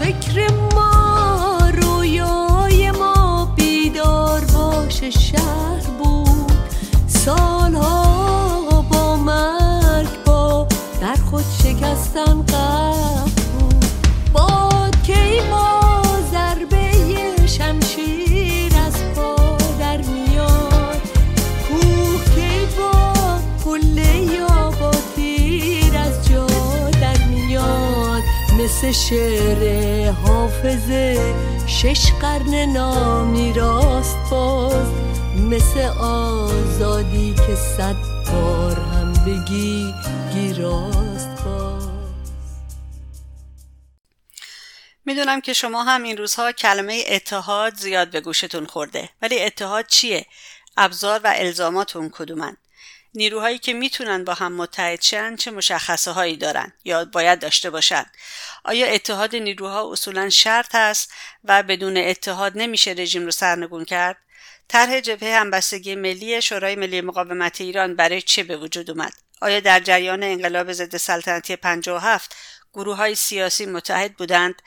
فکر ما شعر حافظه شش قرن نامی راست باز مثل آزادی که صد بار هم بگی گیراست می‌دونم که شما هم این روزها کلمه اتحاد زیاد به گوشتون خورده ولی اتحاد چیه؟ ابزار و الزاماتون کدومن؟ نیروهایی که می‌تونن با هم متحد شن چه مشخصه هایی دارن یا باید داشته باشن؟ آیا اتحاد نیروها اصولا شرط هست و بدون اتحاد نمیشه رژیم رو سرنگون کرد؟ طرح جبهه همبستگی ملی شورای ملی مقاومت ایران برای چه به وجود اومد؟ آیا در جریان انقلاب ضد سلطنتی 57 گروه های سیاسی متحد بودند؟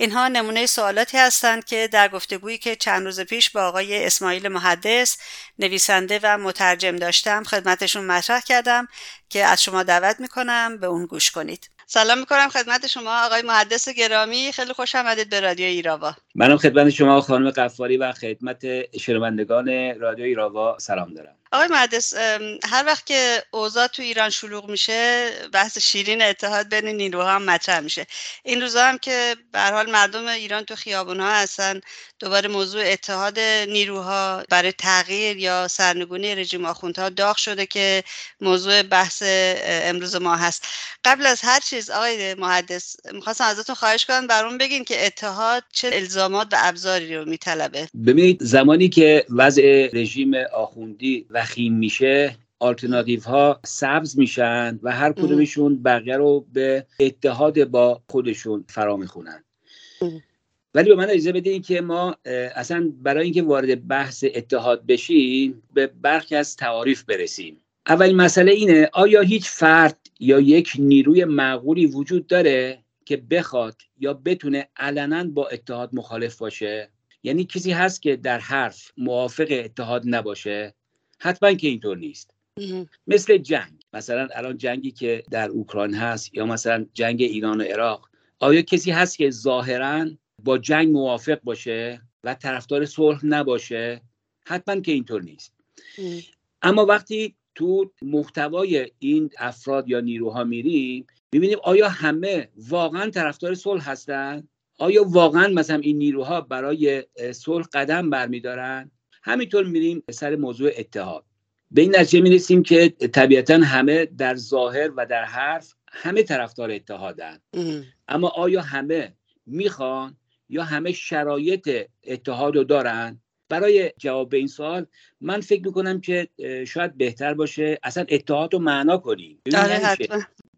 اینها نمونه سوالاتی هستند که در گفتگویی که چند روز پیش با آقای اسماعیل محدث نویسنده و مترجم داشتم خدمتشون مطرح کردم که از شما دعوت می‌کنم به اون گوش کنید. سلام می‌کنم خدمت شما آقای محدث گرامی. خیلی خوش آمدید به رادیو ایراوا. منم خدمت شما خانم قفاری و خدمت شنوندگان رادیو ایراوا سلام دارم. آقای مهندس هر وقت که اوضاع تو ایران شلوغ میشه بحث شیرین اتحاد بین نیروها هم مطرح میشه. این روزا هم که به حال مردم ایران تو خیابون ها هستن دوباره موضوع اتحاد نیروها برای تغییر یا سرنگونی رژیم آخوندها داغ شده که موضوع بحث امروز ما هست. قبل از هر چیز آقای محدث می‌خواستم ازتون خواهش کنم برام بگین که اتحاد چه الزامات و ابزاری رو میطلبه. ببینید زمانی که وضع رژیم آخوندی وخیم میشه آلترناتیو ها سبز میشن و هر کدومشون بقیه رو به اتحاد با خودشون فرا می‌خونن. ولی به من اجازه بدین که ما اصلا برای اینکه وارد بحث اتحاد بشیم به برخی از تعاریف برسیم. اولین مسئله اینه آیا هیچ فرد یا یک نیروی معقولی وجود داره که بخواد یا بتونه علنا با اتحاد مخالف باشه. یعنی کسی هست که در حرف موافق اتحاد نباشه. حتما که اینطور نیست. مثل جنگ. مثلا الان جنگی که در اوکراین هست یا مثلا جنگ ایران و عراق. آیا کسی هست که ظاهرا با جنگ موافق باشه و طرفدار صلح نباشه؟ حتما که اینطور نیست. اما وقتی تو محتوای این افراد یا نیروها میریم می‌بینیم آیا همه واقعا طرفدار صلح هستن؟ آیا واقعا مثلا این نیروها برای صلح قدم برمیدارن؟ همینطور میریم سر موضوع اتحاد. به این نتیجه می‌رسیم که طبیعتا همه در ظاهر و در حرف همه طرفدار اتحادن. اما آیا همه می‌خوان یا همه شرایط اتحاد رو دارن؟ برای جواب این سوال من فکر می‌کنم که شاید بهتر باشه اصلا اتحاد رو معنا کنیم.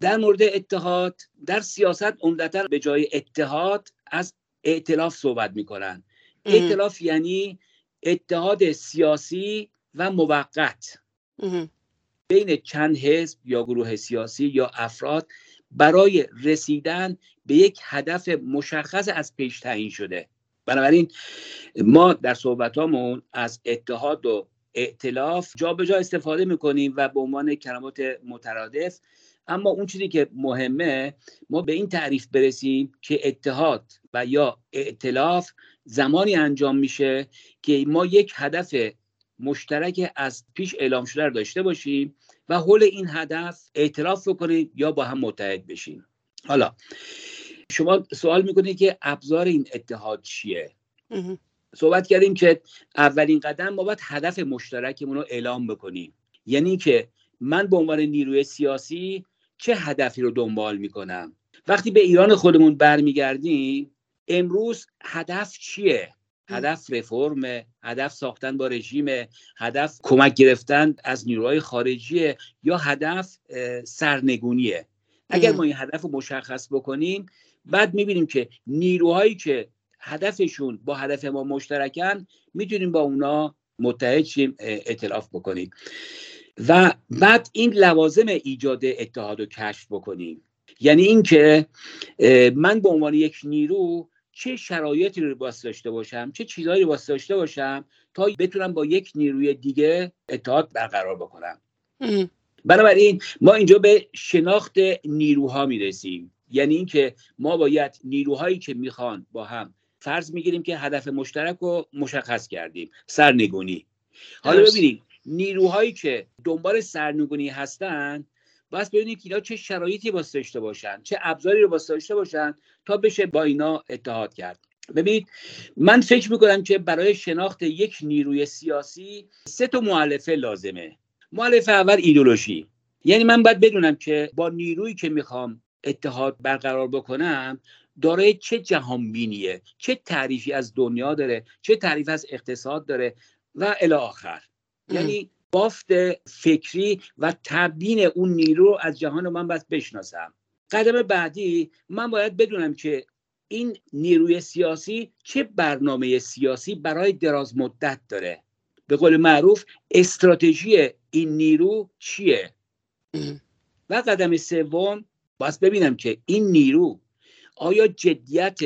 در مورد اتحاد در سیاست عمدتا به جای اتحاد از ائتلاف صحبت می‌کنن. ائتلاف یعنی اتحاد سیاسی و موقت. بین چند حزب یا گروه سیاسی یا افراد برای رسیدن به یک هدف مشخص از پیش تعیین شده. بنابراین ما در صحبتامون از اتحاد و ائتلاف جا به جا استفاده می‌کنیم و به عنوان کلمات مترادف اما اون چیزی که مهمه ما به این تعریف برسیم که اتحاد و یا ائتلاف زمانی انجام میشه که ما یک هدف مشترک از پیش اعلام شده رو داشته باشیم و حول این هدف اعتراف بکنیم یا با هم متحد بشیم. حالا شما سوال می‌کنید که ابزار این اتحاد چیه؟ صحبت کردیم که اولین قدم ما باید هدف مشترکمون رو اعلام بکنیم. یعنی که من به عنوان نیروی سیاسی چه هدفی رو دنبال می‌کنم؟ وقتی به ایران خودمون برمیگردیم امروز هدف چیه؟ هدف رفرم هدف ساختن با رژیم هدف کمک گرفتن از نیروهای خارجی یا هدف سرنگونیه؟ اگر ما این هدف رو مشخص بکنیم بعد می‌بینیم که نیروهایی که هدفشون با هدف ما مشترکن می‌تونیم با اونا متحد شیم اعتلاف بکنیم. و بعد این لوازم ایجاد اتحاد رو کشف بکنیم. یعنی اینکه من به عنوان یک نیرو چه شرایطی رو باید داشته باشم چه چیزهایی رو باید داشته باشم تا بتونم با یک نیروی دیگه اتحاد برقرار بکنم. بنابراین ما اینجا به شناخت نیروها می‌رسیم. یعنی اینکه ما باید نیروهایی که می‌خوان با هم فرض می‌گیریم که هدف مشترک رو مشخص کردیم. سرنگونی. حالا ببینیم نیروهایی که دنبال سرنگونی هستن بس ببینید که چه شرایطی واسه داشته باشن چه ابزاری رو واسه داشته باشن تا بشه با اینا اتحاد کرد. ببینید من فکر می‌کنم که برای شناخت یک نیروی سیاسی سه تا معلفه لازمه. معلفه اول ایدولوژی یعنی من باید بدونم که با نیرویی که می‌خوام اتحاد برقرار بکنم دارای چه جهان بینیه چه تعریفی از دنیا داره چه تعریف از اقتصاد داره و الی آخر. یعنی بافت فکری و تبیین اون نیرو از جهان رو من باید بشناسم. قدم بعدی من باید بدونم که این نیروی سیاسی چه برنامه سیاسی برای دراز مدت داره. به قول معروف استراتژی این نیرو چیه؟ و قدم سوم باید ببینم که این نیرو آیا جدیت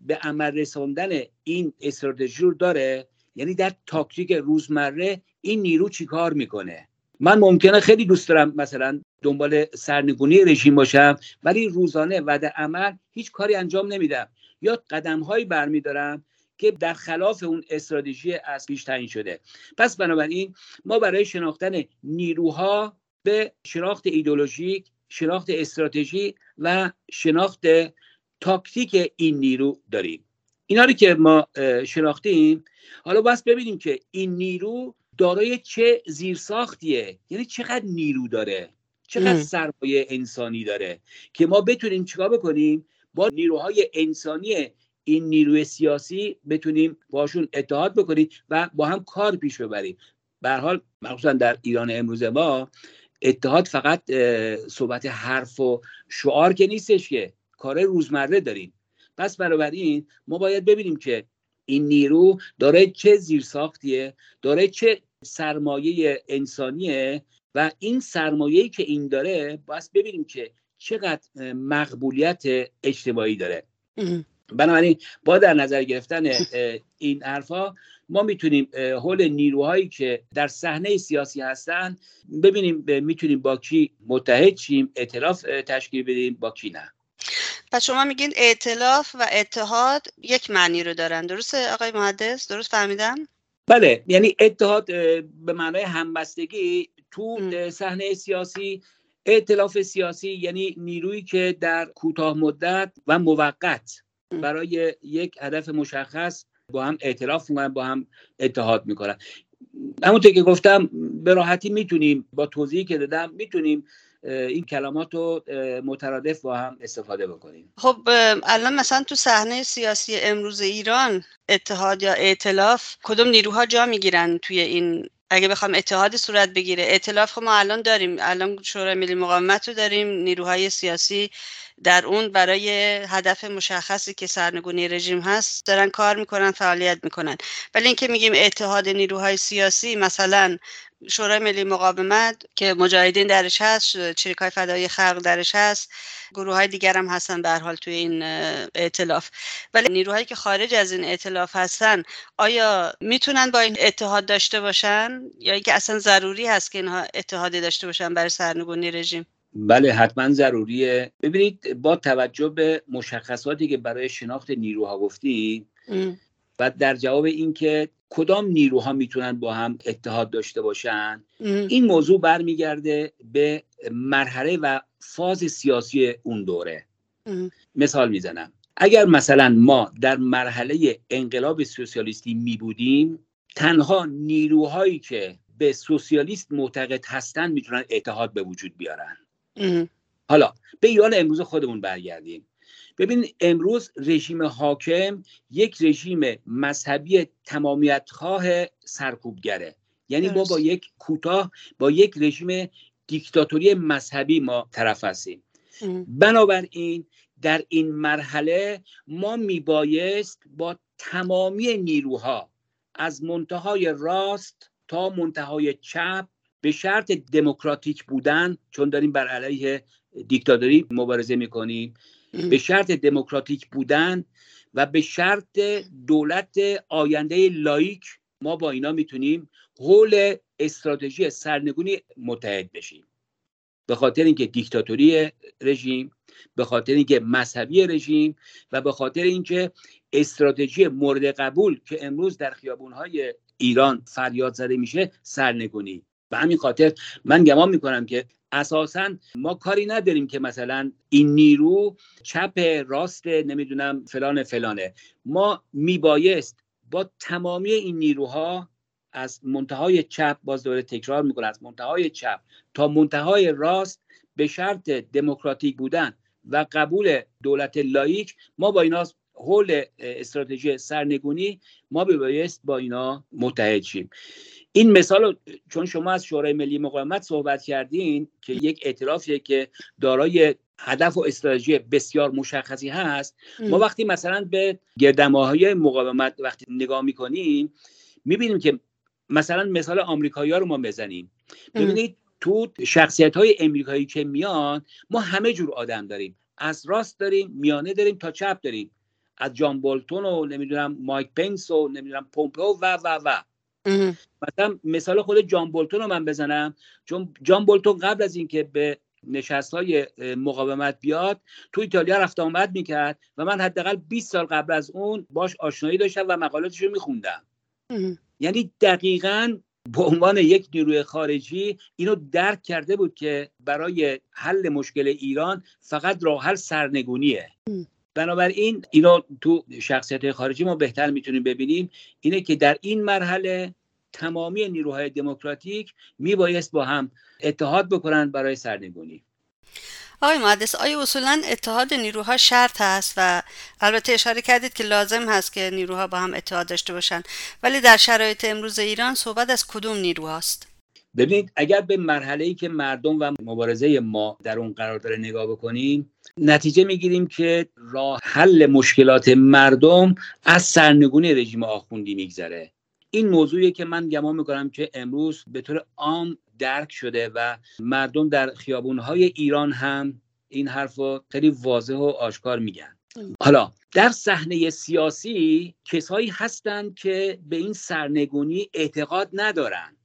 به عمل رساندن این استراتژی رو داره؟ یعنی در تاکتیک روزمره این نیرو چیکار می‌کنه؟ من ممکنه خیلی دوست دارم مثلا دنبال سرنگونی رژیم باشم ولی روزانه و عمل هیچ کاری انجام نمیدم. یا قدم هایی برمیدارم که در خلاف اون استراتژی از پیش تعیین شده. پس بنابراین ما برای شناختن نیروها به شناخت ایدولوژیک شناخت استراتژی و شناخت تاکتیک این نیرو داریم. اینا رو که ما شناختیم حالا بس ببینیم که این نیرو دارای چه زیرساختیه؟ یعنی چقدر نیرو داره؟ چقدر سرمایه انسانی داره؟ که ما بتونیم چیکار بکنیم؟ با نیروهای انسانی این نیروی سیاسی بتونیم باشون اتحاد بکنیم و با هم کار پیش ببریم. به حال مخصوصا در ایران امروز ما اتحاد فقط صحبت حرف و شعار که نیستش که. کار روزمره داریم. پس بنابراین ما باید ببینیم که این نیرو داره چه زیرساختیه داره چه سرمایه انسانیه و این سرمایه‌ای که این داره باید ببینیم که چقدر مقبولیت اجتماعی داره. بنابراین با در نظر گرفتن این حرفا ما می‌تونیم حول نیروهایی که در صحنه سیاسی هستن ببینیم می‌تونیم با کی متحد شیم اعتراف تشکیل بدیم با کی نه. پس شما میگین ائتلاف و اتحاد یک معنی رو دارن. درسته آقای محدث درست فهمیدم؟ بله یعنی اتحاد به معنای همبستگی تو صحنه سیاسی ائتلاف سیاسی یعنی نیرویی که در کوتاه مدت و موقت برای یک هدف مشخص با هم اعتراف می‌کنن با هم اتحاد می‌کنن. همونطور که گفتم به راحتی می‌تونیم با توضیحی که دادم می‌تونیم این کلمات رو مترادف با هم استفاده بکنیم. خب الان مثلا تو صحنه سیاسی امروز ایران اتحاد یا ائتلاف کدوم نیروها جا می‌گیرن توی این؟ اگه بخوام اتحاد صورت بگیره ائتلاف خب ما الان داریم. الان شورای ملی مقاومت رو داریم نیروهای سیاسی در اون برای هدف مشخصی که سرنگونی رژیم هست دارن کار می‌کنن فعالیت می‌کنن. ولی اینکه میگیم اتحاد نیروهای سیاسی مثلا شورای ملی مقاومت که مجاهدین درش هست چریکای فدایی خلق درش هست گروه های دیگر هم هستن به حال توی این ائتلاف. ولی نیروهایی که خارج از این ائتلاف هستن آیا می‌تونن با این اتحاد داشته باشن یا اینکه اصلا ضروری هست که اینها اتحادی داشته باشن برای سرنگونی رژیم؟ بله حتما ضروریه. ببینید با توجه به مشخصاتی که برای شناخت نیروها گفتی و در جواب اینکه کدام نیروها می‌تونن با هم اتحاد داشته باشن این موضوع برمیگرده به مرحله و فاز سیاسی اون دوره. مثال می‌زنم. اگر مثلا ما در مرحله انقلاب سوسیالیستی می بودیم تنها نیروهایی که به سوسیالیست معتقد هستن می‌تونن اتحاد به وجود بیارن. حالا به ایران امروز خودمون برگردیم. ببین امروز رژیم حاکم یک رژیم مذهبی تمامیت خواه سرکوبگره. یعنی ما با یک کوتاه با یک رژیم دیکتاتوری مذهبی ما طرف هستیم. بنابراین در این مرحله ما میبایست با تمامی نیروها از منتهای راست تا منتهای چپ به شرط دموکراتیک بودن چون داریم بر علیه دیکتاتوری مبارزه می‌کنیم به شرط دموکراتیک بودن و به شرط دولت آینده لایک ما با اینا می‌تونیم حول استراتژی سرنگونی متحد بشیم. به خاطر اینکه دیکتاتوری رژیم به خاطر اینکه مذهبی رژیم و به خاطر اینکه استراتژی مورد قبول که امروز در خیابونهای ایران فریاد زده میشه سرنگونی. به همین خاطر من گمان می‌کنم که اساسا ما کاری نداریم که مثلا این نیرو چپ راست نمی‌دونم فلان فلانه. ما میبایست با تمامی این نیروها از منتهای چپ باز دوره تکرار می‌کنه از منتهای چپ تا منتهای راست به شرط دموکراتیک بودن و قبول دولت لایک ما با اینا حول استراتژی سرنگونی ما بایست با اینا متحد شیم. این مثال چون شما از شورای ملی مقاومت صحبت کردین که یک اعترافیه که دارای هدف و استراتژی بسیار مشخصی هست ما وقتی مثلا به گردماهای مقاومت وقتی نگاه می‌کنیم می‌بینیم که مثلا مثال آمریکایی ها رو ما بزنیم. ببینید تو شخصیت های امریکایی که میان ما همه جور آدم داریم. از راست داریم میانه داریم تا چپ داریم. از جان بولتون و نمی‌دونم مایک پنس و نمی‌دونم پومپو و و و. مثلا مثال خود جان بولتون رو من بزنم. چون جان بولتون قبل از اینکه به نشست های مقاومت بیاد تو ایتالیا رفت آمد می‌کرد و من حداقل 20 سال قبل از اون باش آشنایی داشتم و مقالاتش رو میخوندم یعنی دقیقا به عنوان یک نیروی خارجی اینو درک کرده بود که برای حل مشکل ایران فقط راه حل سرنگونیه. بنابراین اینو تو شخصیت خارجی ما بهتر می‌تونیم ببینیم اینه که در این مرحله تمامی نیروهای دموکراتیک میبایست با هم اتحاد بکنن برای سرنگونی. آقای مهندس آیا اصولا اتحاد نیروها شرط هست؟ و البته اشاره کردید که لازم هست که نیروها با هم اتحاد داشته باشن. ولی در شرایط امروز ایران صحبت از کدوم نیروهاست؟ ببینید اگر به مرحله ای که مردم و مبارزه ما در اون قرار داره نگاه بکنیم نتیجه می‌گیریم که راه حل مشکلات مردم از سرنگونی رژیم آخوندی میگذره. این موضوعی که من گمان می‌کنم که امروز به طور عام درک شده و مردم در خیابونهای ایران هم این حرف رو خیلی واضح و آشکار میگن. حالا در صحنه سیاسی کسایی هستند که به این سرنگونی اعتقاد ندارن.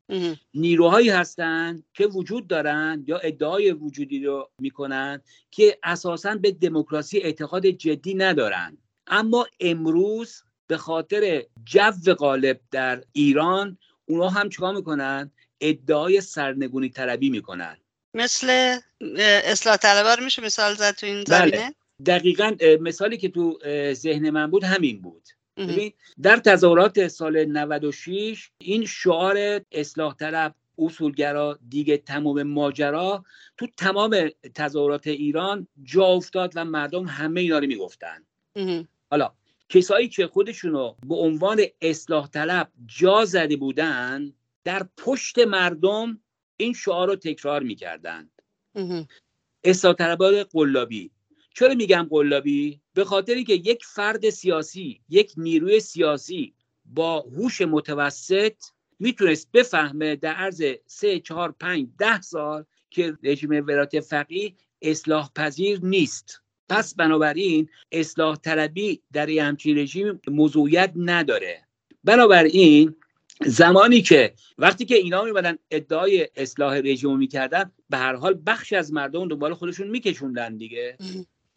نیروهایی هستند که وجود دارند یا ادعای وجودی رو می‌کنن که اساسا به دموکراسی اعتقاد جدی ندارند اما امروز به خاطر جو غالب در ایران اونا هم چیکار می‌کنن؟ ادعای سرنگونی طلبی می‌کنن. مثل اصلاح طلبه میشه مثال زد تو این بله. زمینه؟ دقیقا مثالی که تو ذهن من بود همین بود. ببین در تظاهرات سال 96 این شعار اصلاح طلب اصولگرا دیگه تمام ماجرا تو تمام تظاهرات ایران جا افتاد و مردم همه اینا رو می‌گفتن. حالا کسایی که خودشونو به عنوان اصلاح طلب جا زده بودن در پشت مردم این شعار رو تکرار می‌کردند اصلاح طلبان قلابی. چرا میگم قلابی؟ به خاطری که یک فرد سیاسی یک نیروی سیاسی با هوش متوسط می‌تونست بفهمه در عرض سه چهار پنج ده سال که رژیم ولایت فقیه اصلاح پذیر نیست. پس بنابراین اصلاح طلبی در همچین رژیم موضوعیت نداره. بنابراین زمانی که وقتی که اینا میبادن ادعای اصلاح رژیم می‌کردن به هر حال بخشی از مردم دنبال خودشون میکشوندن دیگه.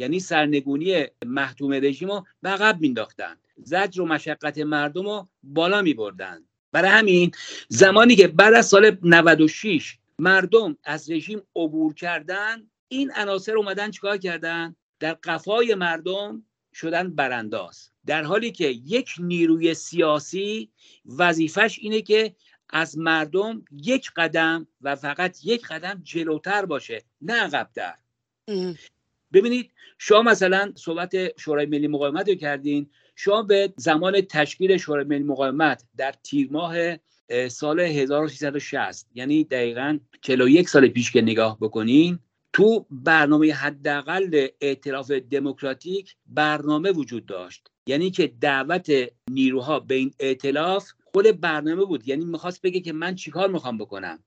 یعنی سرنگونی محتوم رژیم رو به عقب مینداختن. زجر و مشقت مردم رو بالا میبردن. برای همین زمانی که بعد از سال 96 مردم از رژیم عبور کردن این عناصر اومدن چیکار کردن؟ در قفای مردم شدن برانداز. در حالی که یک نیروی سیاسی وظیفش اینه که از مردم یک قدم و فقط یک قدم جلوتر باشه نه عقبتر. ببینید شما مثلا صحبت شورای ملی مقاومت رو کردین شما به زمان تشکیل شورای ملی مقاومت در تیر ماه سال 1360 یعنی دقیقا 41 سال پیش که نگاه بکنین تو برنامه حداقل اعتراف دموکراتیک برنامه وجود داشت. یعنی که دعوت نیروها به این ائتلاف خود برنامه بود. یعنی می‌خواست بگه که من چیکار می‌خوام بکنم.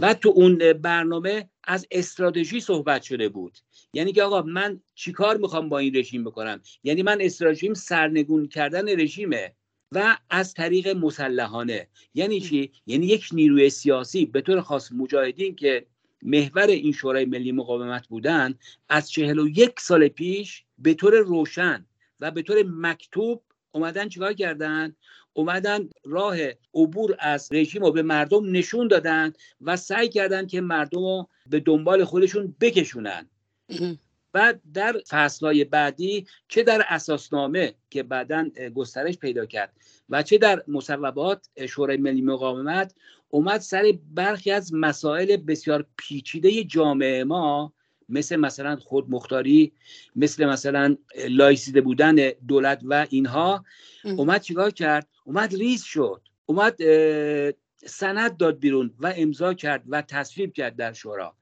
و تو اون برنامه از استراتژی صحبت شده بود. یعنی که آقا من چیکار می‌خوام با این رژیم بکنم؟ یعنی من استراتژیم سرنگون کردن رژیمه و از طریق مسلحانه. یعنی چی؟ یعنی یک نیروی سیاسی به طور خاص مجاهدین که محور این شورای ملی مقاومت بودن از چهل و یک سال پیش به طور روشن و به طور مکتوب اومدن چیکار کردن؟ اومدن راه عبور از رژیم رو به مردم نشون دادن و سعی کردن که مردم رو به دنبال خودشون بکشونن. و در فصلهای بعدی چه در اساسنامه که بعدا گسترش پیدا کرد و چه در مصوبات شورای ملی مقاومت اومد سر برخی از مسائل بسیار پیچیده جامعه ما مثل مثلا خودمختاری مثل مثلا لایسیده بودن دولت و اینها. اومد چیکار کرد؟ اومد ریز شد. اومد سند داد بیرون و امضا کرد و تصویب کرد در شورا.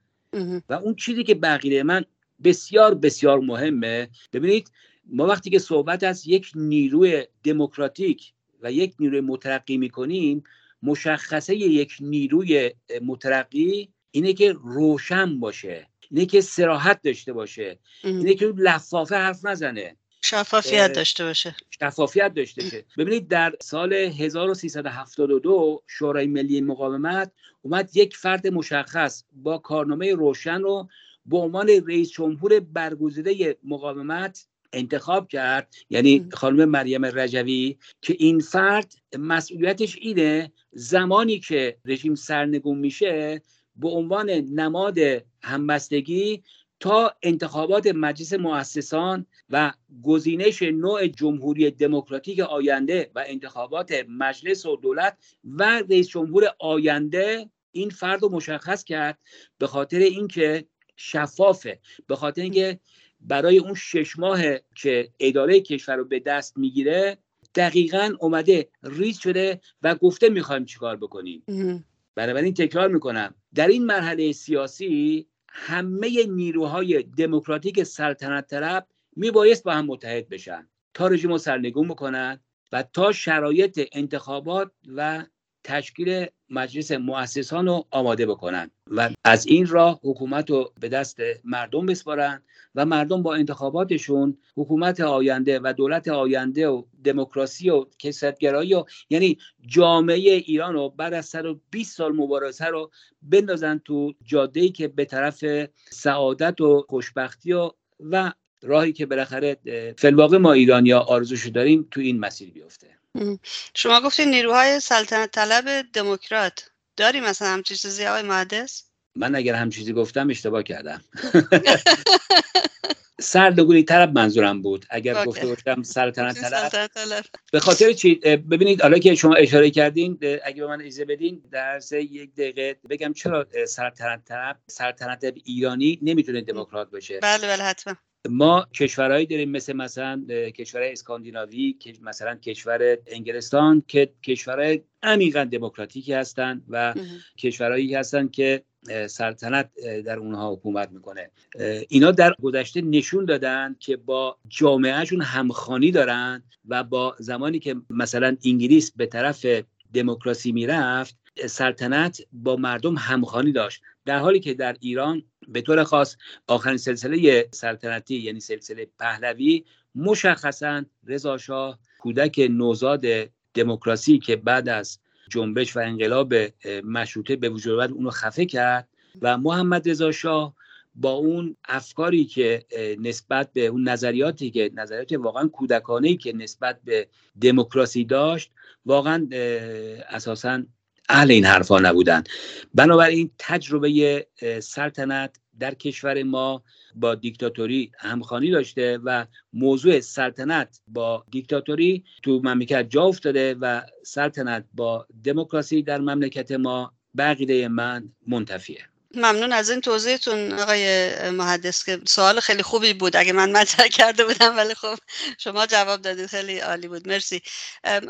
و اون چیزی که بقیه من بسیار بسیار مهمه. ببینید ما وقتی که صحبت از یک نیروی دموکراتیک و یک نیروی مترقی می‌کنیم مشخصه یک نیروی مترقی اینه که روشن باشه اینه که سراحت داشته باشه اینه که لفافه حرف نزنه. شفافیت داشته باشه. شفافیت داشته باشه. ببینید در سال 1372 شورای ملی مقاومت اومد یک فرد مشخص با کارنامه روشن رو به عنوان رئیس جمهور برگزیده مقاومت انتخاب کرد یعنی خانم مریم رجوی که این فرد مسئولیتش اینه زمانی که رژیم سرنگون میشه به عنوان نماد همبستگی تا انتخابات مجلس مؤسسان و گزینش نوع جمهوری دموکراتیک آینده و انتخابات مجلس و دولت و رئیس جمهور آینده این فرد رو مشخص کرد به خاطر اینکه شفافه. به خاطر اینکه برای اون شش ماه که اداره کشور رو به دست می‌گیره دقیقا اومده ریز شده و گفته می‌خوایم چیکار بکنیم. بنابراین تکرار می‌کنم. در این مرحله سیاسی همه نیروهای دموکراتیک سلطنت طلب میبایست با هم متحد بشن. تا رژیم رو سرنگون بکنن و تا شرایط انتخابات و تشکیل مجلس مؤسسان رو آماده بکنن و از این راه حکومت رو به دست مردم بسپارن و مردم با انتخاباتشون حکومت آینده و دولت آینده و دموکراسی و کسرتگرایی و یعنی جامعه ایران رو بعد از 120 سال مبارزه رو بندازن تو جاده که به طرف سعادت و خوشبختی و و راهی که بالاخره فلواقع ما ایرانیا آرزوشو داریم تو این مسیر بیفته. شما گفتین نیروهای سلطنت طلب دموکرات. داری مثلا همچین چیزی آقای مهندس؟ من اگر هم چیزی گفتم اشتباه کردم. سردگونی طلب منظورم بود. اگر گفته باشم سلطنت طلب به خاطر چی؟ ببینید حالا که شما اشاره کردین اگه به من اجازه بدین در یک دقیقه بگم چرا سلطنت طلب سلطنت ایرانی نمی‌تونه دموکرات بشه بله بله حتما. ما کشورهایی داریم مثل مثلا کشور اسکاندیناوی مثلا کشور انگلستان که کشورهای عمیقا دموکراتیکی هستند و کشورهایی هستند که سلطنت در اونها حکومت می‌کنه. اینا در گذشته نشون دادن که با جامعهشون همخانی دارن و با زمانی که مثلا انگلیس به طرف دموکراسی می‌رفت سلطنت با مردم همخانی داشت. در حالی که در ایران به طور خاص آخرین سلسله سلطنتی یعنی سلسله پهلوی مشخصا رضا شاه کودک نوزاد دموکراسی که بعد از جنبش و انقلاب مشروطه به وجود آمد اونو خفه کرد و محمد رضا شاه با اون افکاری که نسبت به اون نظریاتی که نظریات واقعا کودکانه که نسبت به دموکراسی داشت واقعا اساسا اهل این حرفا نبودن. بنابراین تجربه سلطنت در کشور ما با دیکتاتوری همخانی داشته و موضوع سلطنت با دیکتاتوری تو مملکت جا افتاده و سلطنت با دموکراسی در مملکت ما بقیده من منتفیه. ممنون از این توضیحتون آقای محدث که سوال خیلی خوبی بود. اگه من مطرح کرده بودم ولی خب شما جواب دادید. خیلی عالی بود. مرسی.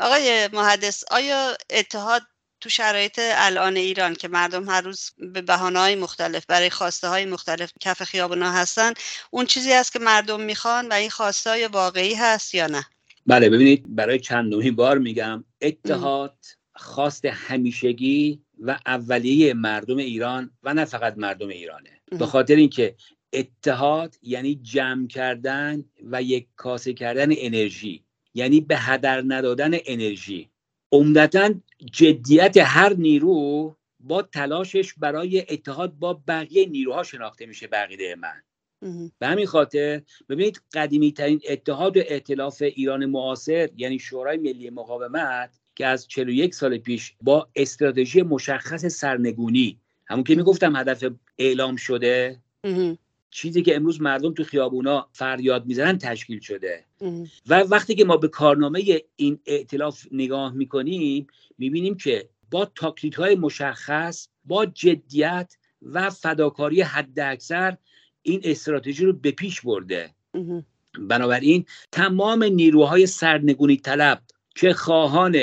آقای محدث آیا اتحاد تو شرایط الان ایران که مردم هر روز به بحانه های مختلف برای خواسته های مختلف کف خیابونا هستن اون چیزی است که مردم می‌خوان و این خواسته های واقعی هست یا نه؟ بله ببینید برای چند بار میگم اتحاد خواست همیشگی و اولیه مردم ایران و نه فقط مردم ایرانه. به خاطر اینکه اتحاد یعنی جمع کردن و یک کاسه کردن انرژی یعنی به هدر ندادن انرژی. عمدتا جدیت هر نیرو با تلاشش برای اتحاد با بقیه نیروها شناخته میشه بقیده من. به همین خاطر ببینید قدیمی ترین اتحاد و ائتلاف ایران معاصر یعنی شورای ملی مقاومت که از 41 سال پیش با استراتژی مشخص سرنگونی همون که می‌گفتم هدف اعلام شده چیزی که امروز مردم تو خیابونا فریاد می‌زنن تشکیل شده. و وقتی که ما به کارنامه این ائتلاف نگاه می‌کنیم می‌بینیم که با تاکتیک های مشخص با جدیت و فداکاری حد اکثر این استراتژی رو به پیش برده. بنابراین تمام نیروهای سرنگونی طلب که خواهان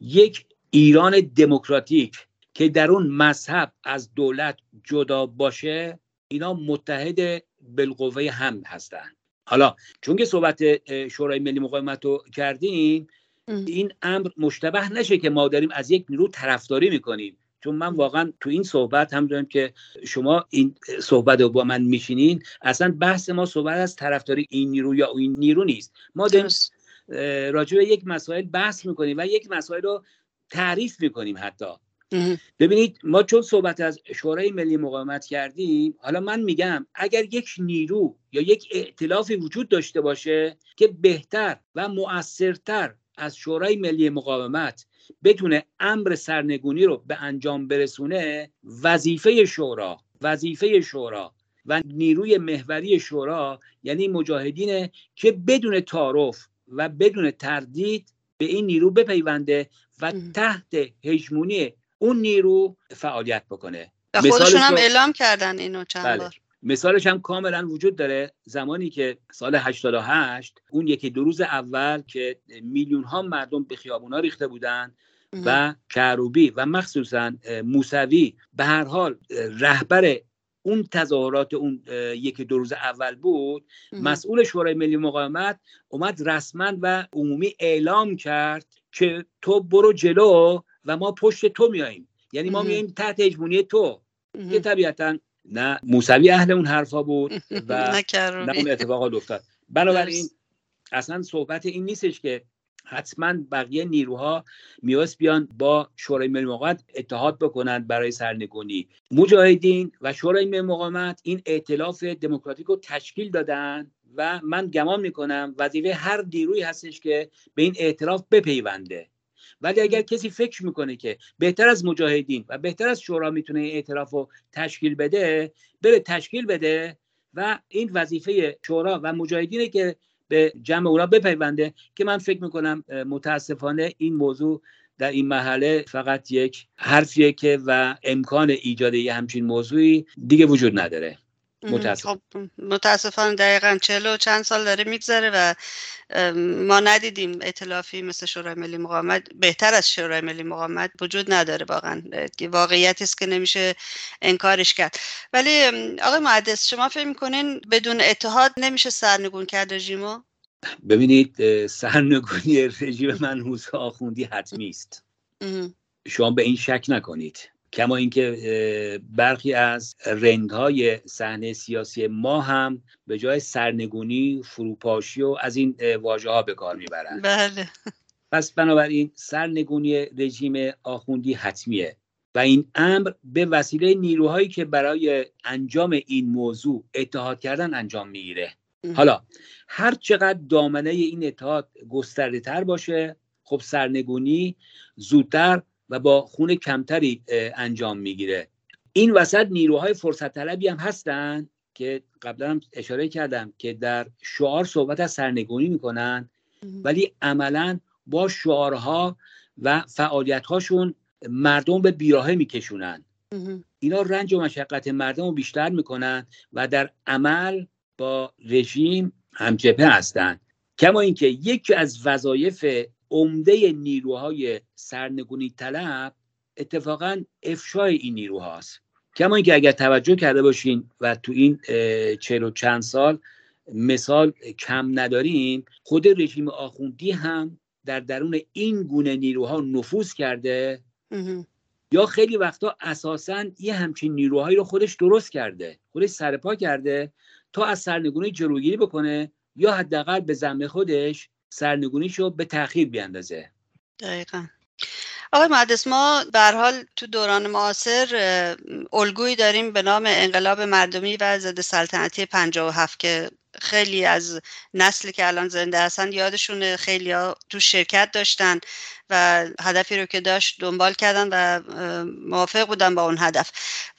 یک ایران دموکراتیک که در اون مذهب از دولت جدا باشه اینا متحد بالقوه هم هستند حالا چون که صحبت شورای ملی مقاومت رو کردیم این امر مشتبه نشه که ما داریم از یک نیرو طرفداری می‌کنیم. چون من واقعا تو این صحبت هم دارم که شما این صحبت رو با من میشینین. اصلا بحث ما صحبت از طرفداری این نیرو یا این نیرو نیست. ما داریم راجع به یک مسائل بحث می‌کنیم و یک مسائل رو تعریف می‌کنیم حتی. ببینید ما چون صحبت از شورای ملی مقاومت کردیم حالا من میگم اگر یک نیرو یا یک ائتلافی وجود داشته باشه که بهتر و مؤثرتر از شورای ملی مقاومت بتونه امر سرنگونی رو به انجام برسونه وظیفه شورا وظیفه شورا و نیروی محوری شورا یعنی مجاهدینه که بدون تعارف و بدون تردید به این نیرو بپیونده و تحت هژمونی اون نیرو فعالیت بکنه. خودشون هم اعلام کردن اینو چند بله. بار. مثالش هم کاملا وجود داره. زمانی که سال 88 اون یکی دو روز اول که میلیون ها مردم به خیابونا ریخته بودن و کروبی و مخصوصا موسوی به هر حال رهبر اون تظاهرات اون یکی دو روز اول بود. مسئول شورای ملی مقاومت اومد رسما و عمومی اعلام کرد که تو برو جلو. و ما پشت تو میاییم. یعنی ما میاییم تحت هژمونی تو. که طبیعتا نه موسوی اهل اون حرفا بود و نه اون اتفاقات افتاد. بنابراین اصلا صحبت این نیستش که حتما بقیه نیروها میواس بیان با شورای ملی مقاومت اتحاد بکنند برای سرنگونی. مجاهدین و شورای ملی مقاومت این ائتلاف دموکراتیک رو تشکیل دادن و من گمان می‌کنم وظیفه هر نیروی هستش که به این ائتلاف بپیونده. ولی اگر کسی فکر می‌کنه که بهتر از مجاهدین و بهتر از شورا می‌تونه این اعتراف رو تشکیل بده بره تشکیل بده و این وظیفه شورا و مجاهدینه که به جمع اونا بپیونده که من فکر می‌کنم متاسفانه این موضوع در این محله فقط یک حرفیه که و امکان ایجاد یه همچین موضوعی دیگه وجود نداره. متاسف. خب متاسفانه دقیقا چهل و چند سال داره میگذره و ما ندیدیم اطلافی مثل شورای ملی مقاومت بهتر از شورای ملی مقاومت وجود نداره واقعا. واقعیتی است که نمیشه انکارش کرد. ولی آقای معدس شما فکر می‌کنین بدون اتحاد نمیشه سرنگون کرد رژیمو؟ ببینید سرنگونی رژیم منحوس آخوندی حتمی است. شما به این شک نکنید. کما اینکه برخی از رنگهای صحنه سیاسی ما هم به جای سرنگونی فروپاشی و از این واژه ها به کار می‌برند. بله. پس بنابراین سرنگونی رژیم آخوندی حتمیه و این امر به وسیله نیروهایی که برای انجام این موضوع اتحاد کردن انجام می‌گیره. حالا هر چقدر دامنه این اتحاد گسترده تر باشه خب سرنگونی زودتر و با خون کمتری انجام می‌گیره. این وسط نیروهای فرصت طلبی هم هستن که قبلا هم اشاره کردم که در شعار صحبت از سرنگونی می‌کنن ولی عملا با شعارها و فعالیتهاشون مردم به بیراهه میکشونن. اینا رنج و مشقت مردم رو بیشتر می‌کنن و در عمل با رژیم همجبه هستند کما اینکه یکی از وظایف عمده نیروهای سرنگونی طلب اتفاقا افشای این نیروهاست کما اینکه اگر توجه کرده باشین و تو این چهل و چند سال مثال کم نداریم خود رژیم آخوندی هم در درون این گونه نیروها نفوذ کرده یا خیلی وقتا اساسا یه همچین نیروهایی رو خودش درست کرده خودش سرپا کرده تا از سرنگونی جلوگیری بکنه یا حداقل به زمه خودش سرنگونیشو به تاخیر بیاندازه. دقیقا. آقای مهندس ما به حال تو دوران معاصر الگویی داریم به نام انقلاب مردمی و ضد سلطنتی 57 که خیلی از نسلی که الان زنده هستن یادشون خیلی ها تو شرکت داشتن و هدفی رو که داشت دنبال کردن و موافق بودن با اون هدف.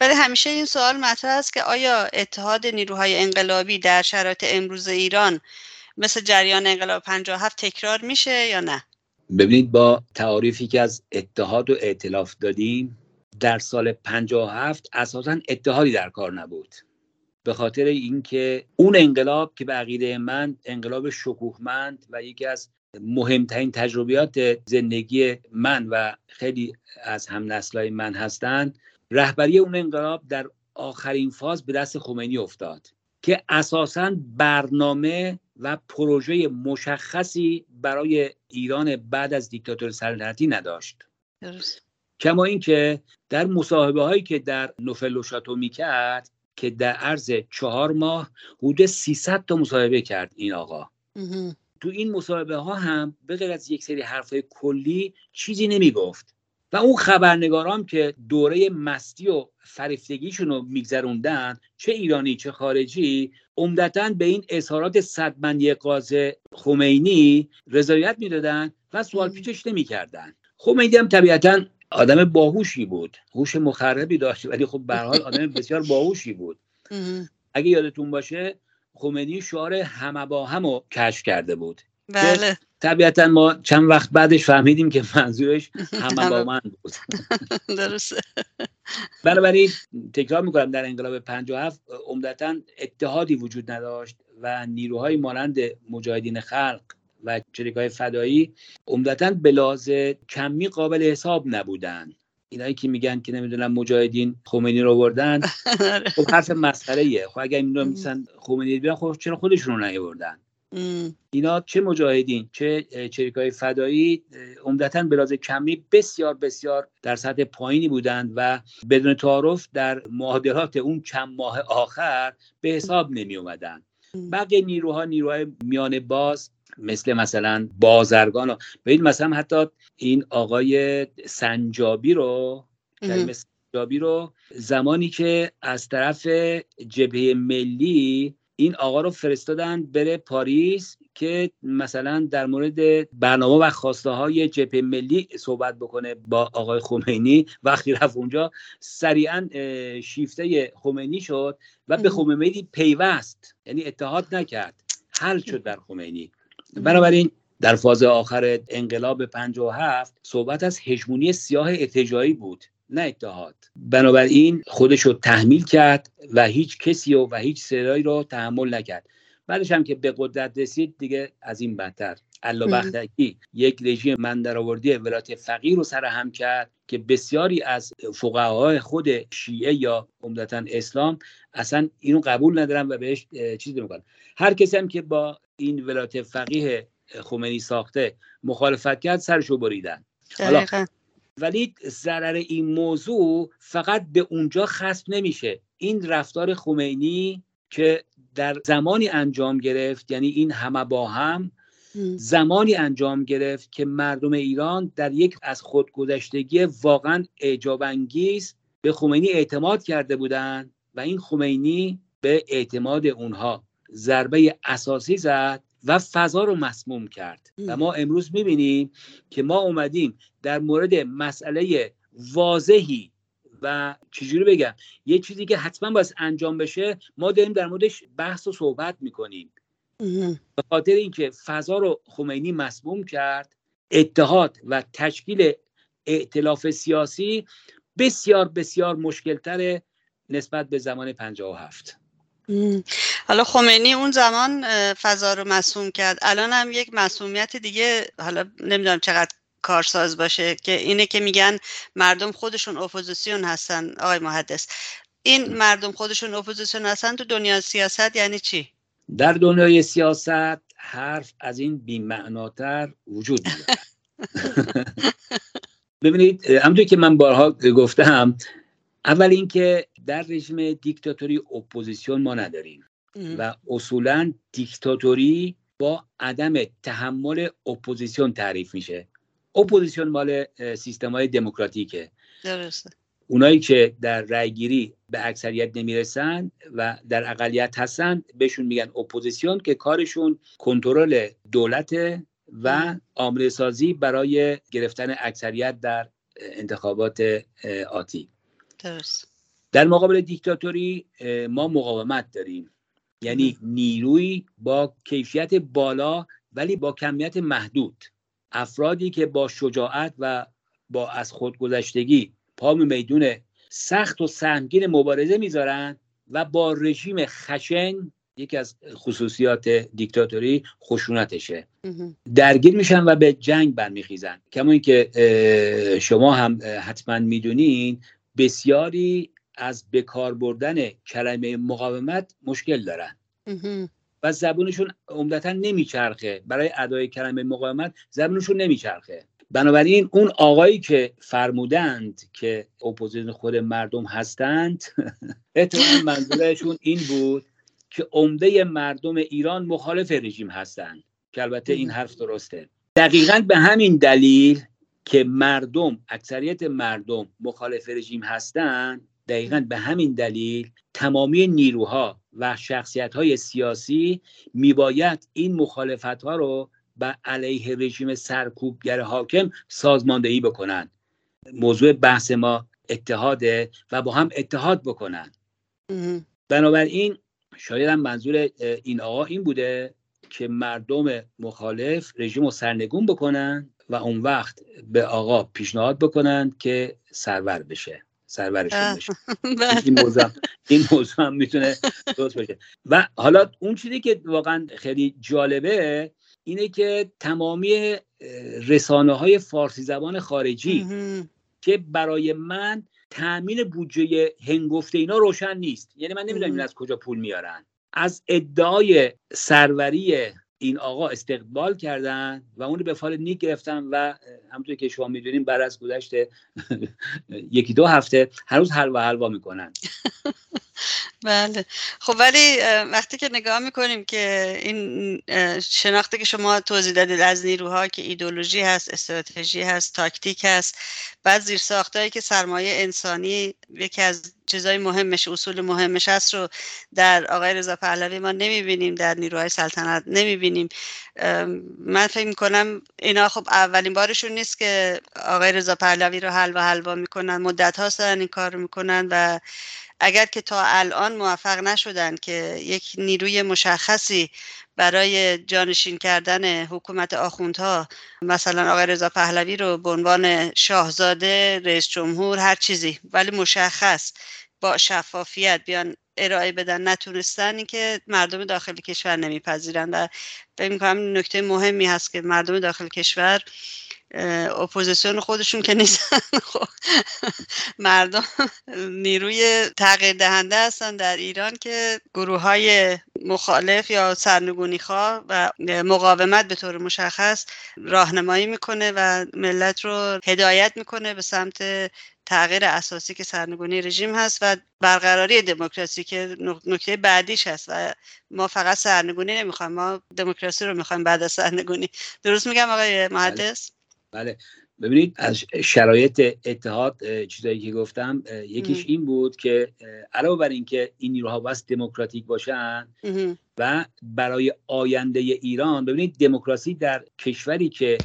ولی همیشه این سوال مطرح است که آیا اتحاد نیروهای انقلابی در شرایط امروز ایران مثل جریان انقلاب 57 تکرار میشه یا نه؟ ببینید با تعاریفی که از اتحاد و ائتلاف دادیم در سال 57 اساسا اتحادی در کار نبود. به خاطر اینکه اون انقلاب که به عقیده من انقلاب شکوهمند و یکی از مهمترین تجربیات زندگی من و خیلی از هم نسلای من هستند رهبری اون انقلاب در آخرین فاز به دست خمینی افتاد که اساسا برنامه و پروژه مشخصی برای ایران بعد از دیکتاتور سلطنتی نداشت. درست. کما اینکه در مصاحبه هایی که در نوفل و شاتو می‌کرد که در عرض چهار ماه حدود 300 تا مصاحبه کرد این آقا. تو این مصاحبه ها هم به غیر از یک سری حرفای کلی چیزی نمی‌گفت. و اون خبرنگارام که دوره مستی و فریفتگیشون رو میگذروندن چه ایرانی چه خارجی عمدتا به این اظهارات صدمندی قاز خمینی رضایت می‌دادن و سوال پیچش نمی‌کردن. خمینی هم طبیعتا آدم باهوشی بود. هوش مخربی داشت ولی خب به حال آدم بسیار باهوشی بود. اگه یادتون باشه خمینی شعار همه با هم رو کشف کرده بود. بله. طبیعتا ما چند وقت بعدش فهمیدیم که منظورش همه با من بود. درسته. بنابراین تکرار می‌کنم در انقلاب 57 عمدتا اتحادی وجود نداشت و نیروهای مانند مجاهدین خلق و های فدایی عمدتا به کمی قابل حساب نبودن اینایی که میگن که نمی‌دونم مجاهدین خمینی رو بردن خب حرف مسخره خب اگر اینا میسن خمینی بیان خب چرا خودشون رو نیاوردن؟ اینا چه مجاهدین چه های فدایی عمدتا به لحاظ کمی بسیار بسیار در سطح پایینی بودند و بدون تعارف در معادلات اون چند ماه آخر به حساب نمی اومدن. بقیه نیروها نیروهای میان باز مثل مثلا بازرگان و ببین مثلا حتی این آقای سنجابی رو سنجابی رو زمانی که از طرف جبهه ملی این آقا رو فرستادن بره پاریس که مثلا در مورد برنامه و خواسته های جبهه ملی صحبت بکنه با آقای خمینی. وقتی رفت اونجا سریعا شیفته خمینی شد و به خمینی پیوست یعنی اتحاد نکرد. حل شد در خمینی. بنابراین در فاز آخر انقلاب 57 صحبت از هژمونی سیاه اتجایی بود. نه اتحاد بنابراین خودش رو تحمیل کرد و هیچ کسی و, و هیچ صدایی رو تحمل نکرد. بعدش هم که به قدرت رسید دیگه از این بدتر. الله بختکی یک رژیم من درآوردی ولایت فقیر رو سرهم کرد که بسیاری از فقهای خود شیعه یا عمدتا اسلام اصلا اینو قبول ندارن و بهش چیز نمی‌کنن. هر کسی هم که با این ولایت فقیه خمینی ساخته مخالفت کرد سرشو بریدن. حالا ولی ضرر این موضوع فقط به اونجا خصم نمیشه. این رفتار خمینی که در زمانی انجام گرفت یعنی این همه با هم زمانی انجام گرفت که مردم ایران در یک از خودگذشتگی واقعا اعجاب انگیز به خمینی اعتماد کرده بودند و این خمینی به اعتماد اونها ضربه اساسی زد و فضا رو مسموم کرد. و ما امروز می‌بینیم که ما اومدیم در مورد مسئله واضحی. و چجوری بگم؟ یه چیزی که حتما باید انجام بشه ما داریم در موردش بحث و صحبت می‌کنیم. به خاطر اینکه فضا رو خمینی مسموم کرد اتحاد و تشکیل ائتلاف سیاسی بسیار بسیار مشکلتره نسبت به زمان 57 حالا خمینی اون زمان فضا رو مسموم کرد. الان هم یک مسمومیت دیگه حالا نمی‌دونم چقدر کارساز باشه که اینه که میگن مردم خودشون اپوزیسیون هستن. آقای محدث این مردم خودشون اپوزیسیون هستن تو دنیا سیاست یعنی چی؟ در دنیای سیاست حرف از این بیمعناتر وجود ببینید همونطور که من بارها گفتم اول اینکه در رژیم دیکتاتوری اپوزیسیون ما نداریم. و اصولا دیکتاتوری با عدم تحمل اپوزیسیون تعریف میشه. اپوزیسیون مال سیستم های دموکراتیکه. درسته. اونایی که در رأیگیری به اکثریت نمی‌رسن و در اقلیت هستن بهشون میگن اپوزیسیون که کارشون کنترل دولت و آماده سازی برای گرفتن اکثریت در انتخابات آتی. درست. در مقابل دیکتاتوری ما مقاومت داریم. یعنی نیروی با کیفیت بالا ولی با کمیت محدود. افرادی که با شجاعت و با از خودگذشتگی پا میدون سخت و سهمگین مبارزه می‌ذارن و با رژیم خشن یکی از خصوصیات دیکتاتوری خشونتشه. درگیر میشن و به جنگ برمیخیزن. کما اینکه شما هم حتما می‌دونین بسیاری از بکار بردن کلمه مقاومت مشکل دارن. و زبونشون عمدتا نمیچرخه. برای ادای کلمه مقاومت زبونشون نمیچرخه. بنابراین اون آقایی که فرمودند که اپوزیسیون خود مردم هستند احتمال منظورشون این بود که عمده مردم ایران مخالف رژیم هستند. که البته این حرف درسته. دقیقا به همین دلیل که مردم اکثریت مردم مخالف رژیم هستند دقیقا به همین دلیل تمامی نیروها و شخصیت های سیاسی میباید این مخالفت ها رو به علیه رژیم سرکوبگر حاکم سازماندهی بکنن موضوع بحث ما اتحاده و با هم اتحاد بکنن بنابراین شاید هم منظور این آقا این بوده که مردم مخالف رژیم رو سرنگون بکنن و اون وقت به آقا پیشنهاد بکنن که سرور بشه. سرورشون بشه. بله. این موضوع این موضوع هم می‌تونه درست باشه. و حالا اون چیزی که واقعا خیلی جالبه اینه که تمامی رسانه های فارسی زبان خارجی که برای من تأمین بودجه هنگفته اینا روشن نیست. یعنی من نمی‌دونم این از کجا پول میارن. از ادعای سروری این آقا استقبال کردن و اون به فال نیک گرفتن و همونطور که شما می‌دونیم بعد از گذشت یکی دو هفته هر روز حلوا حلوا می‌کنن. بله. خب ولی وقتی که نگاه می‌کنیم که این شناخته که شما توضیح دادید از نیروها که ایدولوژی هست استراتژی هست تاکتیک هست بعد زیر ساختایی که سرمایه انسانی یکی از چیزای مهمش اصول مهمش هست رو در آقای رضا پهلوی ما نمی‌بینیم در نیروهای سلطنت نمی‌بینیم. من فکر می‌کنم اینا خب اولین بارشون نیست که آقای رضا پهلوی رو حلوا حلوا می‌کنن. مدت هاست این کار می‌کنن و اگر که تا الان موفق نشدن که یک نیروی مشخصی برای جانشین کردن حکومت آخوندها مثلا آقای رضا پهلوی رو به عنوان شاهزاده رئیس جمهور هر چیزی ولی مشخص با شفافیت بیان ارائه بدن نتونستن این که مردم داخل کشور نمیپذیرن. و فکر می‌کنم نکته مهمی هست که مردم داخل کشور اپوزیسیون خودشون که نیستن. خب مردم نیروی تغییر دهنده هستن در ایران که گروه های مخالف یا سرنگونی خواه و مقاومت به طور مشخص راهنمایی می‌کنه و ملت رو هدایت می‌کنه به سمت تغییر اساسی که سرنگونی رژیم هست و برقراری دموکراسی که نکته بعدیش هست. و ما فقط سرنگونی نمی‌خوایم ما دموکراسی رو می‌خوایم بعد از سرنگونی. درست میگم آقای محدث بله. ببینید از شرایط اتحاد چیزایی که گفتم یکیش این بود که علاوه بر اینکه این نیروها باید دموکراتیک باشن و برای آینده ایران ببینید دموکراسی در کشوری که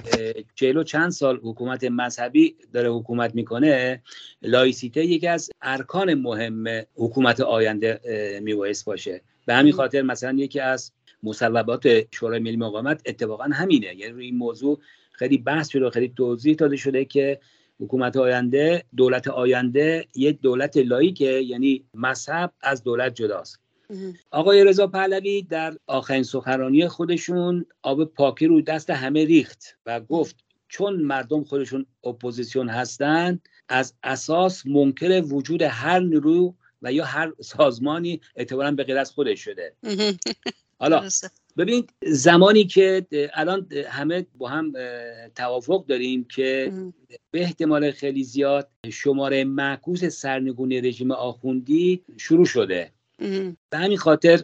چهل چند سال حکومت مذهبی داره حکومت می‌کنه لایسیته یکی از ارکان مهم حکومت آینده میبایست باشه. به همین خاطر مثلا یکی از مصوبات شورای ملی مقاومت اتفاقا همینه. یعنی روی این موضوع خیلی بحث شده خیلی توضیح داده شده که حکومت آینده دولت آینده یک دولت لائیکه یعنی مذهب از دولت جداست. آقای رضا پهلوی در آخرین سخنرانی خودشون آب پاکی رو دست همه ریخت و گفت چون مردم خودشون اپوزیسیون هستند از اساس منکر وجود هر نیرو و یا هر سازمانی اعتبارا به غیر از خودش شده. حالا ببینید زمانی که الان همه با هم توافق داریم که به احتمال خیلی زیاد شماره معکوس سرنگونی رژیم آخوندی شروع شده. به همین خاطر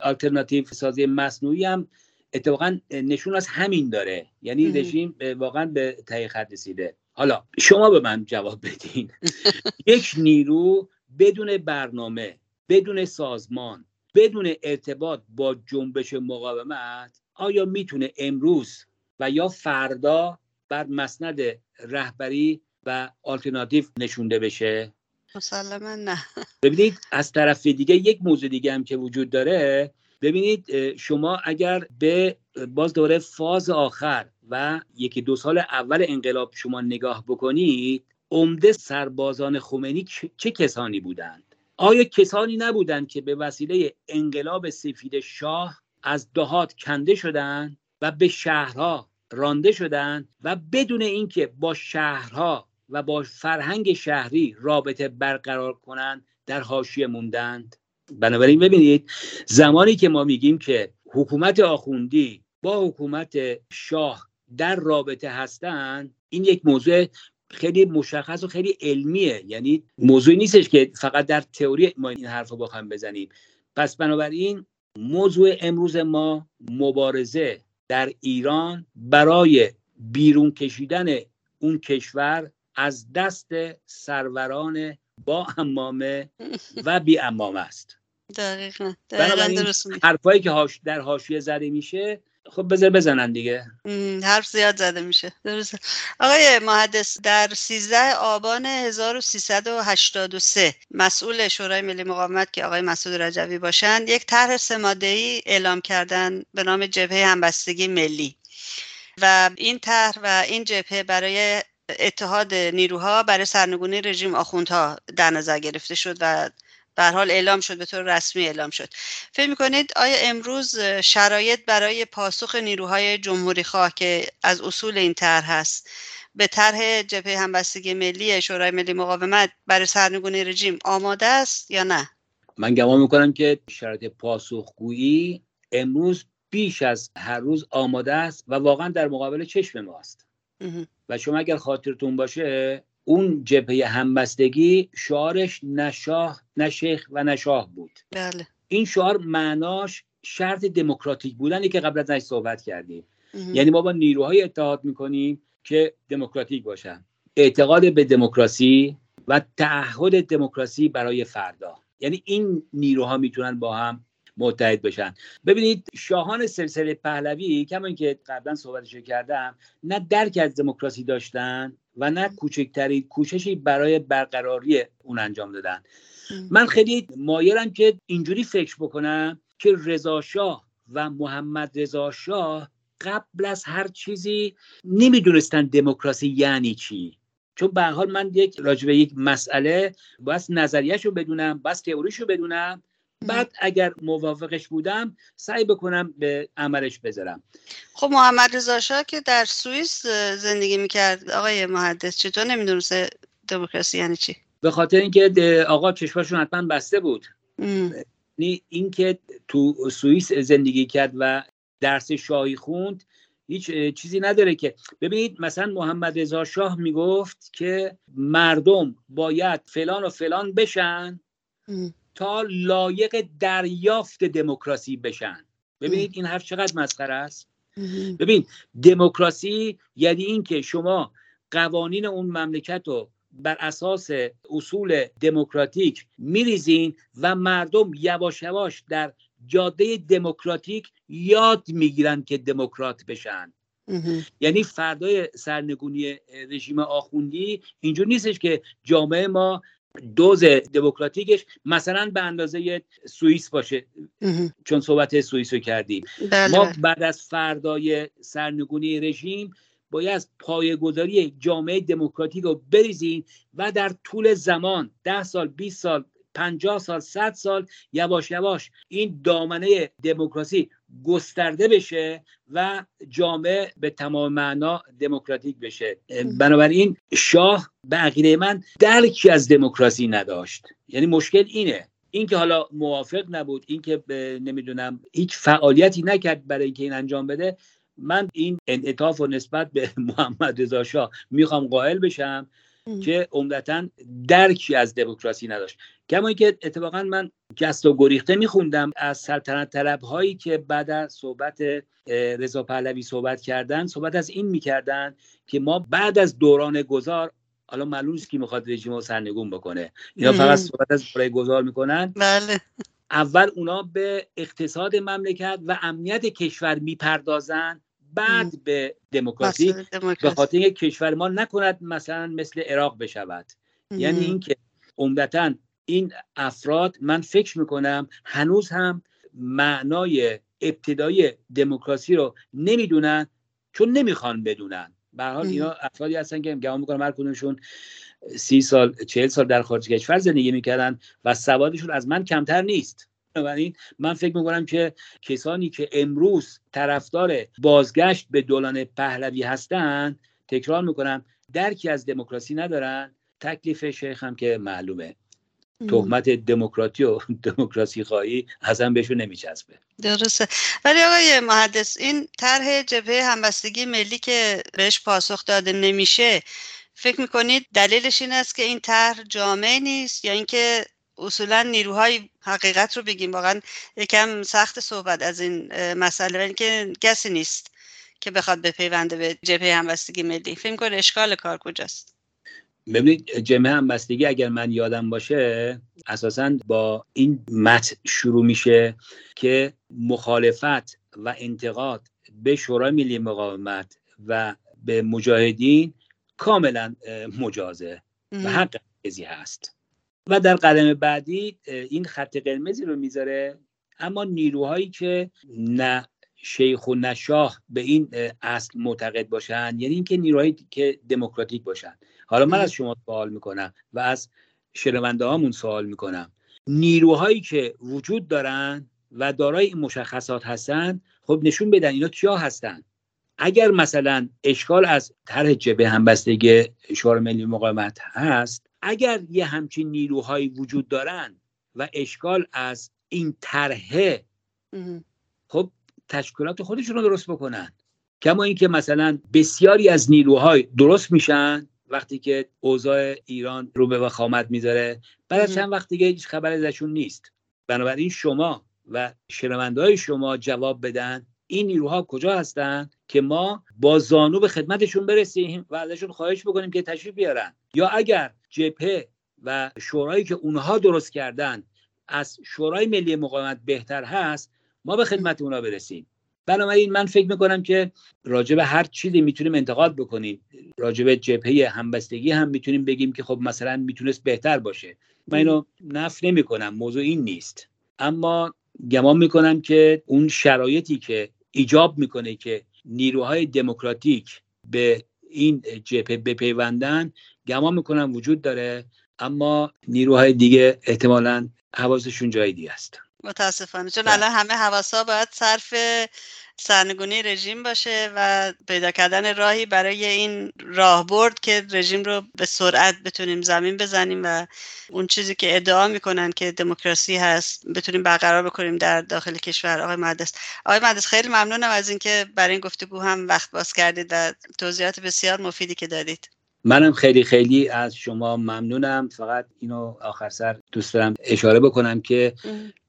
آلترناتیو سازی مصنوعی هم اتفاقا نشون از همین داره. یعنی رژیم واقعا به تهی خط رسیده. حالا شما به من جواب بدین. یک نیرو بدون برنامه بدون سازمان بدون ارتباط با جنبش مقاومت آیا می‌تونه امروز و یا فردا بر مسند رهبری و آلترناتیو نشونده بشه؟ مسلما نه. ببینید از طرف دیگه یک موضوع دیگه هم که وجود داره. ببینید شما اگر به باز دوره فاز آخر و یکی دو سال اول انقلاب شما نگاه بکنید عمده سربازان خمینی چه کسانی بودند؟ آیا کسانی نبودند که به وسیله انقلاب سفید شاه از دهات کنده شدند و به شهرها رانده شدند و بدون اینکه با شهرها و با فرهنگ شهری رابطه برقرار کنند در حاشیه موندند؟ بنابراین ببینید زمانی که ما میگیم که حکومت آخوندی با حکومت شاه در رابطه هستند این یک موضوع خیلی مشخص و خیلی علمیه. یعنی موضوعی نیستش که فقط در تئوری ما این حرف رو بخوایم بزنیم. پس بنابراین موضوع امروز ما مبارزه در ایران برای بیرون کشیدن اون کشور از دست سروران با امامه و بی امامه است. دقیقا. دقیقا حرفایی که در حاشیه زده میشه خب بذار بزنن دیگه. حرف زیاد زده میشه. درست آقای محدث در 13 آبان 1383 مسئول شورای ملی مقاومت که آقای مسعود رجوی باشند یک طرح سه ای اعلام کردن به نام جبهه همبستگی ملی. و این طرح و این جبهه برای اتحاد نیروها برای سرنگونی رژیم آخوندها در نظر گرفته شد و به حال اعلام شد به طور رسمی اعلام شد. فکر می‌کنید آیا امروز شرایط برای پاسخ نیروهای جمهوری خواه که از اصول این طرح هست به طرح جبهه همبستگی ملی شورای ملی مقاومت برای سرنگونی رژیم آماده است یا نه؟ من گمان می‌کنم که شرایط پاسخگویی امروز بیش از هر روز آماده است و واقعا در مقابل چشم ماست. و شما اگر خاطرتون باشه اون جبهه همبستگی شعارش نشاه نشیخ و نشاه بود. بله. این شعار معناش شرط دموکراتیک بودنی که قبل از صحبت کردیم. یعنی ما با نیروهای اتحاد می‌کنیم که دموکراتیک باشن. اعتقاد به دموکراسی و تعهد دموکراسی برای فردا. یعنی این نیروها می‌تونن با هم متحد بشن. ببینید شاهان سلسله پهلوی کما که قبلا صحبتش کردم نه درک از دموکراسی داشتن و نه کوچکترین کوششی برای برقراری اون انجام دادن. من خیلی مایلم که اینجوری فکر بکنم که رضا شاه و محمد رضا شاه قبل از هر چیزی نمی‌دونستن دموکراسی یعنی چی. چون به حال من یک راجبه یک مسئله باید نظریهش رو بدونم باید تئوریش رو بدونم بعد اگر موافقش بودم سعی بکنم به عملش بذارم. خب محمد رضا شاه که در سوئیس زندگی می‌کرد. آقای محدث چطور نمی‌دونست دموکراسی یعنی چی؟ به خاطر اینکه آقا چشماشون حتما بسته بود. یعنی اینکه تو سوئیس زندگی کرد و درس شاهی خوند هیچ چیزی نداره که. ببینید مثلا محمد رضا شاه می‌گفت که مردم باید فلان و فلان بشن. تا لایق دریافت دموکراسی بشن. ببینید این حرف چقدر مسخره است؟ ببین دموکراسی یعنی اینکه شما قوانین اون مملکت رو بر اساس اصول دموکراتیک میریزین و مردم یواش یواش در جاده دموکراتیک یاد می‌گیرن که دموکرات بشن. یعنی فردای سرنگونی رژیم آخوندی اینجور نیستش که جامعه ما دوز دموکراتیکش مثلا به اندازه سوئیس باشه. چون صحبت سوئیس رو کردیم. بله، ما بله. بعد از فردای سرنگونی رژیم باید از پایگذاری جامعه دموکراتیک رو بریزیم و در طول زمان ده سال 20 سال 50 سال 100 سال یواش یواش این دامنه دموکراسی گسترده بشه و جامعه به تمام معنا دموکراتیک بشه. بنابراین شاه به عقیده من درکی از دموکراسی نداشت. یعنی مشکل اینه. این که حالا موافق نبود این که نمی‌دونم هیچ فعالیتی نکرد برای اینکه این انجام بده من این انعطاف و نسبت به محمد رضا شاه می‌خوام قائل بشم. که عمدتا درکی از دموکراسی نداشت. کما که اتفاقا من جست و گریخته میخوندم از سلطنت طلب هایی که بعد از صحبت رضا پهلوی صحبت کردن صحبت از این می‌کردن که ما بعد از دوران گذار حالا معلوم نیست که می‌خواد رژیم رو سرنگون بکنه. اینا فقط صحبت از برای گذار می‌کنن. بله. اول اونا به اقتصاد مملکت و امنیت کشور می‌پردازن. بعد به دموکراسی به خاطر اینکه کشور ما نکند مثلا مثل عراق بشود. یعنی اینکه عمدتا این افراد من فکر می‌کنم هنوز هم معنای ابتدایی دموکراسی رو نمی‌دونن چون نمی‌خوان بدونن. به حال اینا افرادی هستن که گمان می‌کنم هر کدومشون سی سال چهل سال در خارج کشور زندگی می‌کردن و سوادشون از من کمتر نیست. بنابراین من فکر می‌کنم که کسانی که امروز طرفدار بازگشت به دوران پهلوی هستند تکرار می‌کنم درکی از دموکراسی ندارن. تکلیف شیخ هم که معلومه. تهمت دموکراتی و دموکراسی خواهی اصلا بهشون نمیچسبه. درسته. ولی آقای محدث این طرح جبهه همبستگی ملی که بهش پاسخ داده نمیشه فکر می‌کنید دلیلش این است که این طرح جامعه نیست یا اینکه اصولا نیروهای حقیقت رو بگیم. واقعا یکم سخت صحبت از این مسئله ولی که کسی نیست که بخواد بپیونده به جبهه همبستگی ملی. فکر کنه اشکال کار کجاست؟ ببینید جمعه همبستگی اگر من یادم باشه اساسا با این مت شروع میشه که مخالفت و انتقاد به شورای ملی مقاومت و به مجاهدین کاملا مجازه و حق ازی هست. و در قدم بعدی این خط قرمزی رو می‌ذاره. اما نیروهایی که نه شیخ و نشاه به این اصل معتقد باشن یعنی اینکه نیروهایی که دموکراتیک باشن. حالا من از شما سوال می‌کنم و از شنونده هامون سوال می‌کنم. نیروهایی که وجود دارن و دارای این مشخصات هستن خب نشون بدن اینا کیا هستن؟ اگر مثلا اشکال از طرح جبه همبستگی شورای ملی مقاومت هست اگر یه همچین نیروهایی وجود دارن و اشکال از این طرحه خب تشکیلات خودشون رو درست بکنن. کما اینکه مثلا بسیاری از نیروهای درست میشن وقتی که اوضاع ایران رو به وخامت می‌ذاره بعد از چند وقت دیگه هیچ خبر ازشون نیست. بنابراین شما و شنونده های شما جواب بدن این نیروها کجا هستن که ما با زانو به خدمتشون برسیم و ازشون خواهش بکنیم که تشریف بیارن. یا اگر جبهه و شورایی که اونها درست کردن از شورای ملی مقاومت بهتر هست ما به خدمت اونها برسیم. بنابراین من فکر می‌کنم که راجع به هر چیزی می‌تونیم انتقاد بکنیم. راجع به جبهه همبستگی هم می‌تونیم بگیم که خب مثلا می‌تونست بهتر باشه. من اینو نف نمی کنم موضوع این نیست. اما گمان می‌کنم که اون شرایطی که ایجاب می‌کنه که نیروهای دموکراتیک به این جبهه بپیوندن گمان می‌کنم وجود داره اما نیروهای دیگه احتمالا حواسشون جای دیگه است. متاسفانه. چون الان همه حواسا باید صرف سرنگونی رژیم باشه و پیدا کردن راهی برای این راهبرد که رژیم رو به سرعت بتونیم زمین بزنیم و اون چیزی که ادعا می‌کنن که دموکراسی هست بتونیم برقرار بکنیم در داخل کشور. آقای مهندس. آقای مهندس خیلی ممنونم از اینکه برای این گفتگو هم وقت باز کردید و توضیحات بسیار مفیدی که دادید. منم خیلی خیلی از شما ممنونم. فقط اینو آخر سر دوست دارم اشاره بکنم که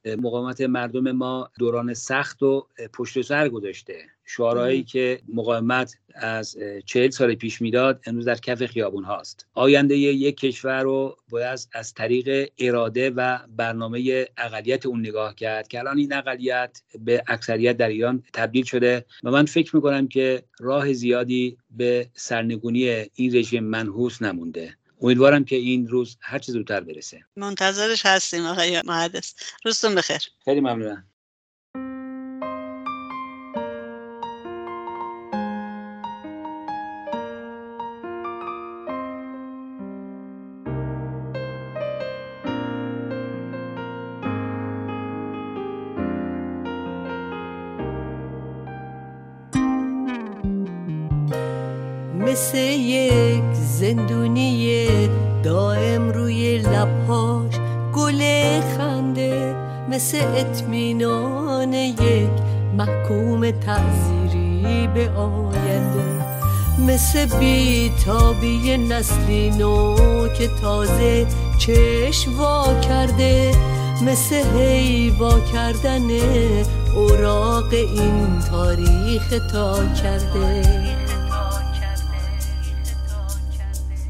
مقاومت مردم ما دوران سخت و پشت سر گذاشته. شعارهایی که مقاومت از چهل سال پیش می‌داد امروز در کف خیابون هاست. آینده یک کشور رو باید از طریق اراده و برنامه اقلیت اون نگاه کرد که الان این اقلیت به اکثریت در ایران تبدیل شده و من فکر می‌کنم که راه زیادی به سرنگونی این رژیم منحوس نمونده. امیدوارم که این روز هر چه زودتر برسه. منتظرش هستیم آقای محدث روزتون بخیر. خیلی ممنونم. خنده مثل اطمینان یک محکوم تعذیری به آینده. مثل بیتابی نسلی نو که تازه چشم وا کرده. مثل هیوا کردن اوراق این تاریخ تا کرده.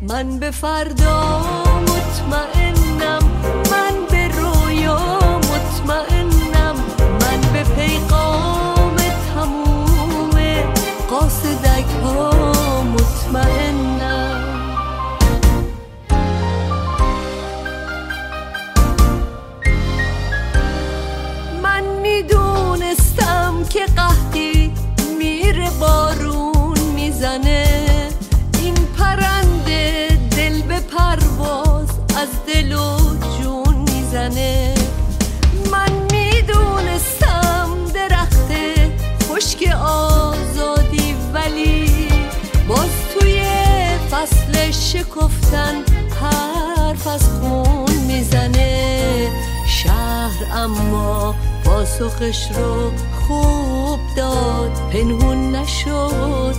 من به فردا مطمئنم بارون می‌زنه. این پرنده دل به پرواز از دل و جون می‌زنه. من می‌دونستم درخت خشک آزادی ولی باز توی فصل شکفتن حرف از خون می‌زنه. شهر اما پاسخش رو خوب داد پنهون نشد.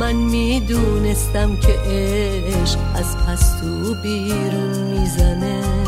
من می‌دونستم که عشق از پستو بیرون می‌زنه.